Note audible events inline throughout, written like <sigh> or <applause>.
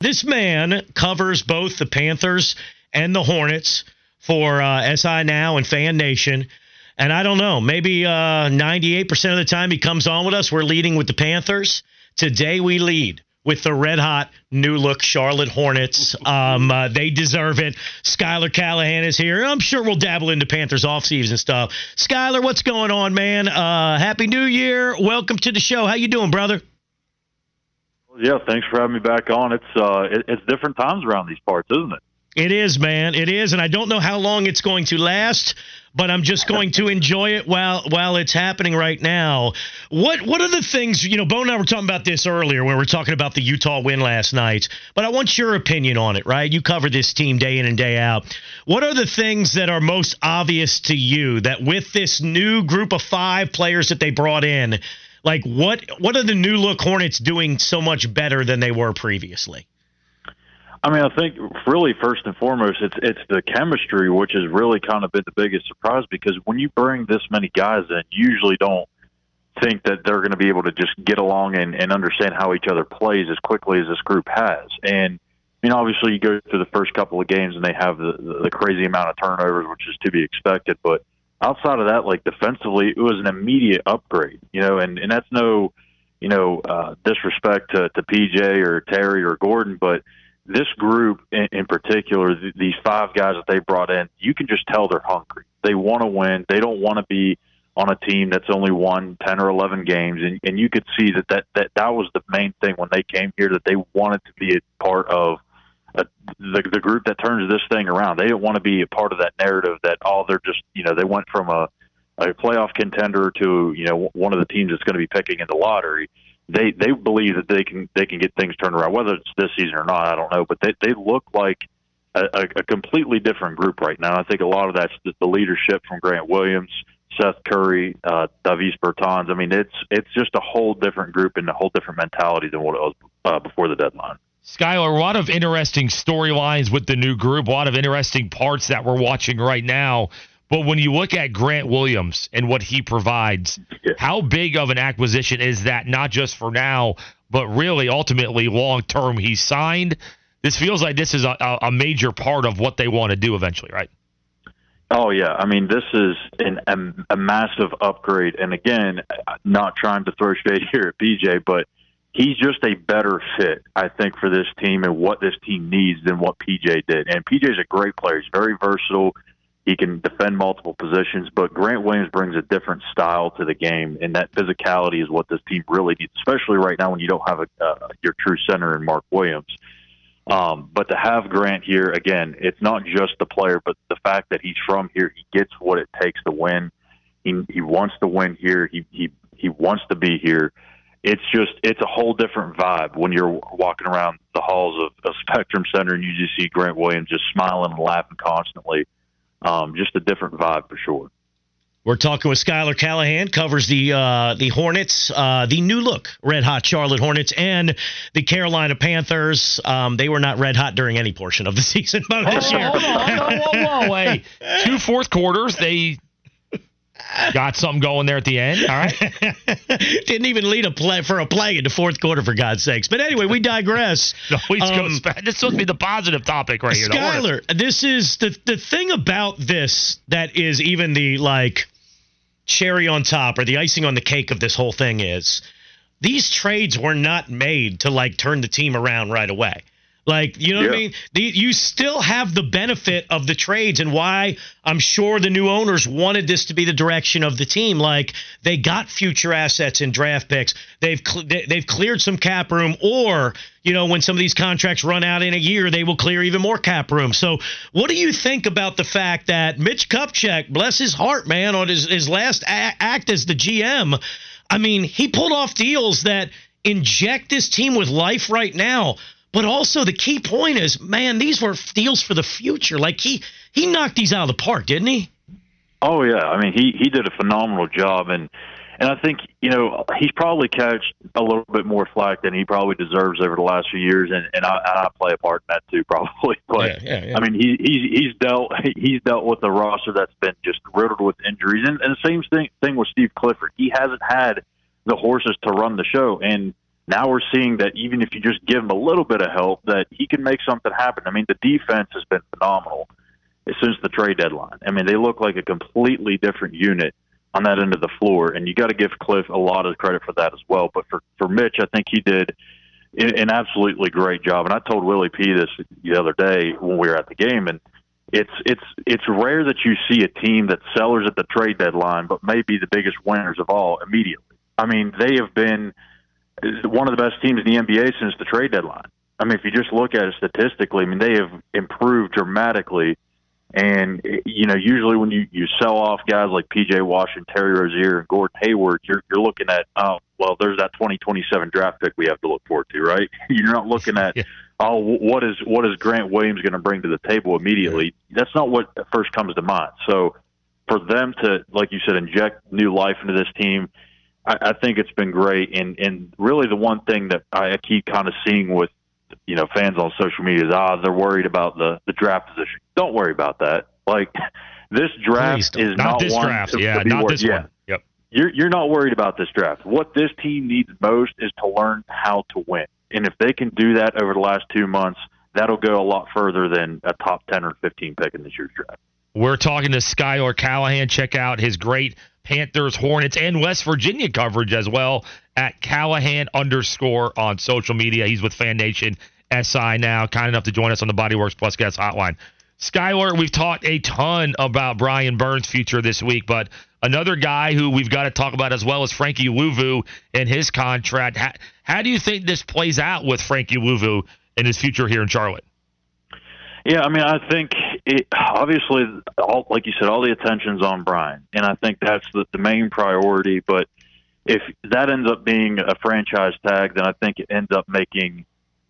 This man covers both the Panthers and the Hornets for uh, SI Now and Fan Nation. And I don't know, maybe uh, 98% of the time he comes on with us, we're leading with the Panthers. Today we lead with the red hot new look Charlotte Hornets. Um, uh, they deserve it. Schuyler Callihan is here. I'm sure we'll dabble into Panthers offseason stuff. Schuyler, what's going on, man? Uh, Happy New Year. Welcome to the show. How you doing, brother? Yeah, thanks for having me back on. It's uh, it, it's different times around these parts, isn't it? It is, man. It is, and I don't know how long it's going to last, but I'm just going to enjoy it while while it's happening right now. What what are the things you know? Bo and I were talking about this earlier when we were talking about the Utah win last night. But I want your opinion on it, right? You cover this team day in and day out. What are the things that are most obvious to you that with this new group of five players that they brought in? Like what what are the new look Hornets doing so much better than they were previously? I mean, I think really first and foremost, it's it's the chemistry, which has really kind of been the biggest surprise because when you bring this many guys in, you usually don't think that they're going to be able to just get along and, and understand how each other plays as quickly as this group has. And you know, obviously, you go through the first couple of games and they have the, the crazy amount of turnovers, which is to be expected. But outside of that, like defensively, it was an immediate upgrade, you know, and, and that's no, you know, uh, disrespect to, to PJ or Terry or Gordon, but this group in, in particular, th- these five guys that they brought in, you can just tell they're hungry. They want to win. They don't want to be on a team that's only won 10 or 11 games. And, and you could see that, that, that that was the main thing when they came here, that they wanted to be a part of the the group that turns this thing around. They didn't want to be a part of that narrative that all oh, they're just you know they went from a a playoff contender to you know one of the teams that's going to be picking in the lottery. They they believe that they can they can get things turned around. Whether it's this season or not, I don't know. But they they look like a, a, completely different group right now. I think a lot of that's the, the leadership from Grant Williams, Seth Curry, uh, Davis Bertans. I mean, it's it's just a whole different group and a whole different mentality than what it was uh, before the deadline. Schuyler, a lot of interesting storylines with the new group, a lot of interesting parts that we're watching right now. But when you look at Grant Williams and what he provides, yeah. how big of an acquisition is that, not just for now, but really ultimately long term? He's signed. This feels like this is a, a major part of what they want to do eventually, right? Oh yeah, I mean this is an, a, a massive upgrade, and again, not trying to throw shade <laughs> here at PJ, but he's just a better fit, I think, for this team and what this team needs than what PJ did. And PJ's a great player. He's very versatile. He can defend multiple positions, but Grant Williams brings a different style to the game, and that physicality is what this team really needs, especially right now when you don't have a, uh, your true center in Mark Williams. Um, but to have Grant here again, it's not just the player, but the fact that he's from here, he gets what it takes to win. He he wants to win here. He he he wants to be here it's just it's a whole different vibe when you're walking around the halls of, of Spectrum Center and you just see Grant Williams just smiling and laughing constantly. Um, just a different vibe for sure. We're talking with Schuyler Callihan, covers the uh, the Hornets, uh, the new look red hot Charlotte Hornets, and the Carolina Panthers. Um, they were not red hot during any portion of the <laughs> season, but this year. Hold on, hold on, whoa, whoa, wait. <laughs> Two fourth quarters, they Got something going there at the end. All right. <laughs> Didn't even lead a play for a play in the fourth quarter, for God's sakes. But anyway, we digress. <laughs> no, we um, this is supposed to be the positive topic right here. Schuyler, this is the the thing about this that is even the like cherry on top or the icing on the cake of this whole thing is these trades were not made to like turn the team around right away. Like, you know yeah. what I mean? The, you still have the benefit of the trades and why I'm sure the new owners wanted this to be the direction of the team. Like, they got future assets and draft picks. They've they've cleared some cap room or, you know, when some of these contracts run out in a year, they will clear even more cap room. So, what do you think about the fact that Mitch Kupchak, bless his heart, man, on his, his last a- act as the GM, I mean, he pulled off deals that inject this team with life right now. But also the key point is, man, these were deals for the future. Like he he knocked these out of the park, didn't he? Oh yeah, I mean he he did a phenomenal job, and and I think you know he's probably catched a little bit more flack than he probably deserves over the last few years, and and I, and I play a part in that too, <laughs> probably. But yeah, yeah, yeah. I mean he he's he's dealt he's dealt with a roster that's been just riddled with injuries, and, and the same thing thing with Steve Clifford. He hasn't had the horses to run the show, and Now we're seeing that even if you just give him a little bit of help, that he can make something happen. I mean, the defense has been phenomenal since the trade deadline. I mean, they look like a completely different unit on that end of the floor, and you got to give Cliff a lot of credit for that as well. But for for Mitch, I think he did an absolutely great job. And I told Willie P this the other day when we were at the game, and it's it's it's rare that you see a team that sellers at the trade deadline, but may be the biggest winners of all immediately. I mean, they have been one of the best teams in the NBA since the trade deadline. I mean, if you just look at it statistically, I mean, they have improved dramatically and you know, usually when you you sell off guys like P.J. Washington, Terry Rozier, and Gordon Hayward, you're you're looking at oh well, there's that 2027 draft pick we have to look forward to, right? <laughs> You're not looking at <laughs> yeah. oh what is what is Grant Williams going to bring to the table immediately. That's not what first comes to mind. So for them to, like you said, inject new life into this team. I, I think it's been great, and and really the one thing that I keep kind of seeing with you know fans on social media is ah they're worried about the the draft position. Don't worry about that. Like <laughs> this draft is not, not this one draft. To, yeah, to not worried. this yeah. one. Yep. You're you're not worried about this draft. What this team needs most is to learn how to win. And if they can do that over the last two months, that'll go a lot further than a top ten or fifteen pick in this year's draft. We're talking to Schuyler Callihan. Check out his great Panthers, Hornets, and West Virginia coverage as well at Callihan underscore on social media. He's with Fan Nation SI now, kind enough to join us on the Bodyworks Plus Guest Hotline. Schuyler, we've talked a ton about Brian Burns' future this week, but another guy who we've got to talk about as well is Frankie Luvu and his contract. How, how do you think this plays out with Frankie Luvu and his future here in Charlotte? Yeah, I mean, I think it, obviously, all, like you said, all the attention's on Brian, and I think that's the, the main priority. But if that ends up being a franchise tag, then I think it ends up making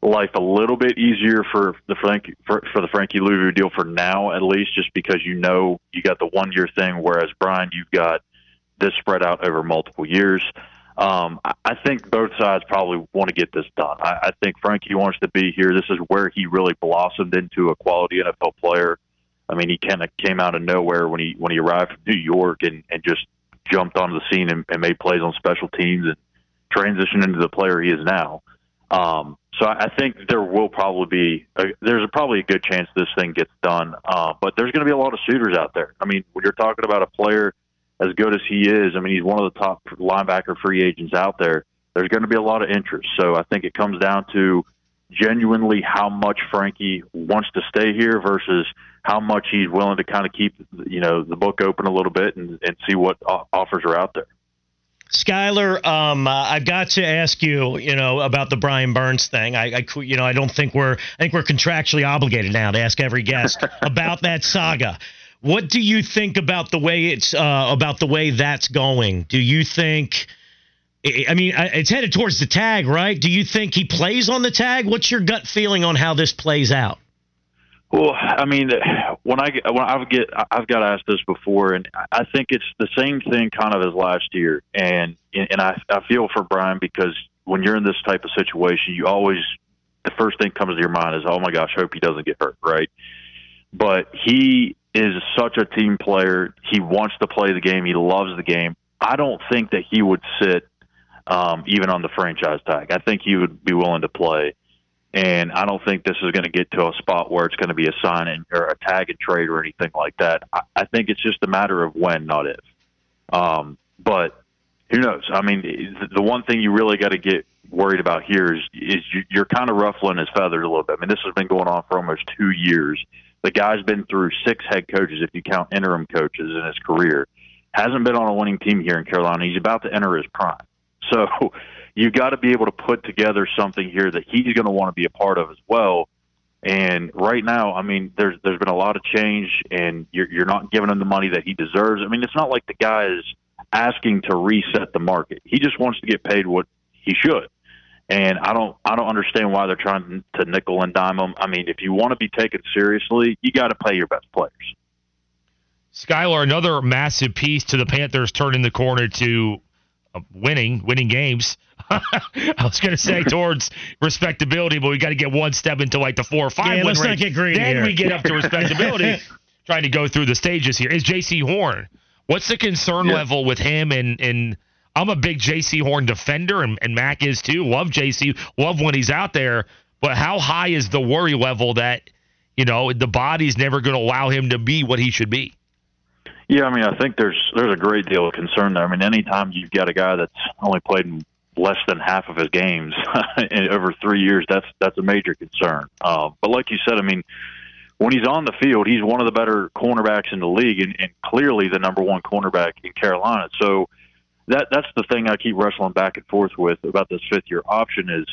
life a little bit easier for the Frank for, for the Frankie Luvu deal for now, at least, just because you know you got the one year thing, whereas Brian, you've got this spread out over multiple years. Um, I think both sides probably want to get this done. I, I think Frankie wants to be here. This is where he really blossomed into a quality NFL player. I mean, he kind of came out of nowhere when he when he arrived from New York and and just jumped onto the scene and, and made plays on special teams and transitioned into the player he is now. Um, so I think there will probably be a, there's a, probably a good chance this thing gets done. Uh, but there's going to be a lot of suitors out there. I mean, when you're talking about a player as good as he is, I mean, he's one of the top linebacker free agents out there. There's going to be a lot of interest. So I think it comes down to genuinely how much Frankie wants to stay here versus how much he's willing to kind of keep you know the book open a little bit and, and see what offers are out there. Schuyler, um, uh, I've got to ask you, you know, about the Brian Burns thing. I, I, you know, I don't think we're, I think we're contractually obligated now to ask every guest <laughs> about that saga. What do you think about the way it's, uh, about the way that's going? Do you think? I mean, it's headed towards the tag, right? Do you think he plays on the tag? What's your gut feeling on how this plays out? Well, I mean, when I when I get I've got asked this before, and I think it's the same thing kind of as last year, and and I I feel for Brian because when you're in this type of situation, you always the first thing comes to your mind is, oh my gosh, hope he doesn't get hurt, right? But he is such a team player. He wants to play the game. He loves the game. I don't think that he would sit um, even on the franchise tag. I think he would be willing to play. And I don't think this is going to get to a spot where it's going to be a sign in or a tag and trade or anything like that. I, I think it's just a matter of when, not if. Um, but who knows? I mean, the one thing you really got to get worried about here is is you're kind of ruffling his feathers a little bit. I mean, this has been going on for almost two years. The guy's been through six head coaches, if you count interim coaches in his career. Hasn't been on a winning team here in Carolina. He's about to enter his prime. So <laughs> you got to be able to put together something here that he's going to want to be a part of as well. And right now, I mean, there's there's been a lot of change, and you're you're not giving him the money that he deserves. I mean, it's not like the guy is asking to reset the market. He just wants to get paid what he should. And I don't I don't understand why they're trying to nickel and dime them. I mean, if you want to be taken seriously, you got to pay your best players. Schuyler, another massive piece to the Panthers turning the corner to uh, winning, winning games. <laughs> I was going to say towards respectability, but we got to get one step into like the four or five. Yeah, let's range. not get greedy. Then here. we get up to <laughs> respectability. trying to go through the stages here is Jaycee Horn. What's the concern yeah. level with him? And and I'm a big Jaycee Horn defender, and, and Mac is too. Love Jaycee, love when he's out there. But how high is the worry level that you know the body's never going to allow him to be what he should be? Yeah, I mean, I think there's there's a great deal of concern there. I mean, anytime you've got a guy that's only played in less than half of his games <laughs> over three years, that's that's a major concern. Uh, but like you said, I mean, when he's on the field, he's one of the better cornerbacks in the league, and, and clearly the number one cornerback in Carolina. So that that's the thing I keep wrestling back and forth with about this fifth year option is.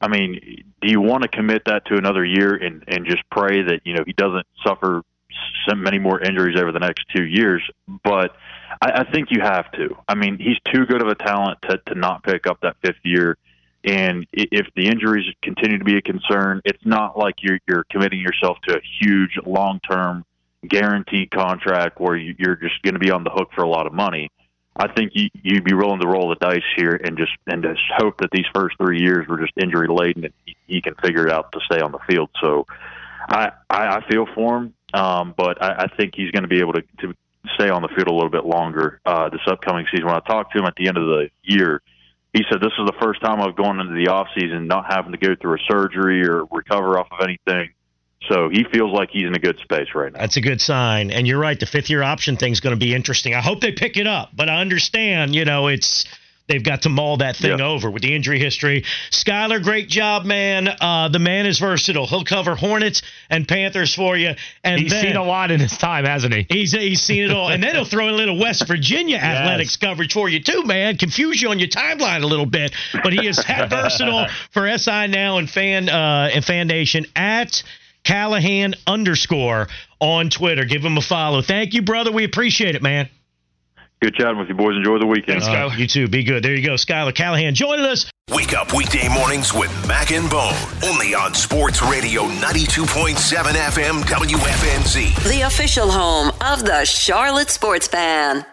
I mean, do you want to commit that to another year and, and just pray that you know he doesn't suffer many more injuries over the next two years? But I, I think you have to. I mean, he's too good of a talent to, to not pick up that fifth year. And if the injuries continue to be a concern, it's not like you're you're committing yourself to a huge long term guaranteed contract where you're just going to be on the hook for a lot of money. I think you, you'd be willing to roll the dice here and just and just hope that these first three years were just injury laden and he, he can figure it out to stay on the field. So I I, I feel for him, um, but I, I think he's going to be able to, to stay on the field a little bit longer uh, this upcoming season. When I talked to him at the end of the year, he said this is the first time I've gone into the off season not having to go through a surgery or recover off of anything. So he feels like he's in a good space right now. That's a good sign. And you're right, the fifth year option thing is going to be interesting. I hope they pick it up, but I understand, you know, it's they've got to mull that thing over with the injury history. Schuyler, great job, man. Uh, the man is versatile. He'll cover Hornets and Panthers for you. And he's then, seen a lot in his time, hasn't he? He's he's seen it all. and then he'll throw in a little West Virginia <laughs> yes. athletics coverage for you too, man. Confuse you on your timeline a little bit, but he is that <laughs> versatile for SI now and fan uh, and fan nation at. Callihan underscore on Twitter. Give him a follow. Thank you, brother. We appreciate it, man. Good chatting with you, boys. Enjoy the weekend. Thanks, uh, you too. Be good. There you go. Schuyler Callihan joining us. Wake up weekday mornings with Mac and Bone. Only on Sports Radio 92.7 FM WFNZ. The official home of the Charlotte Sports Fan.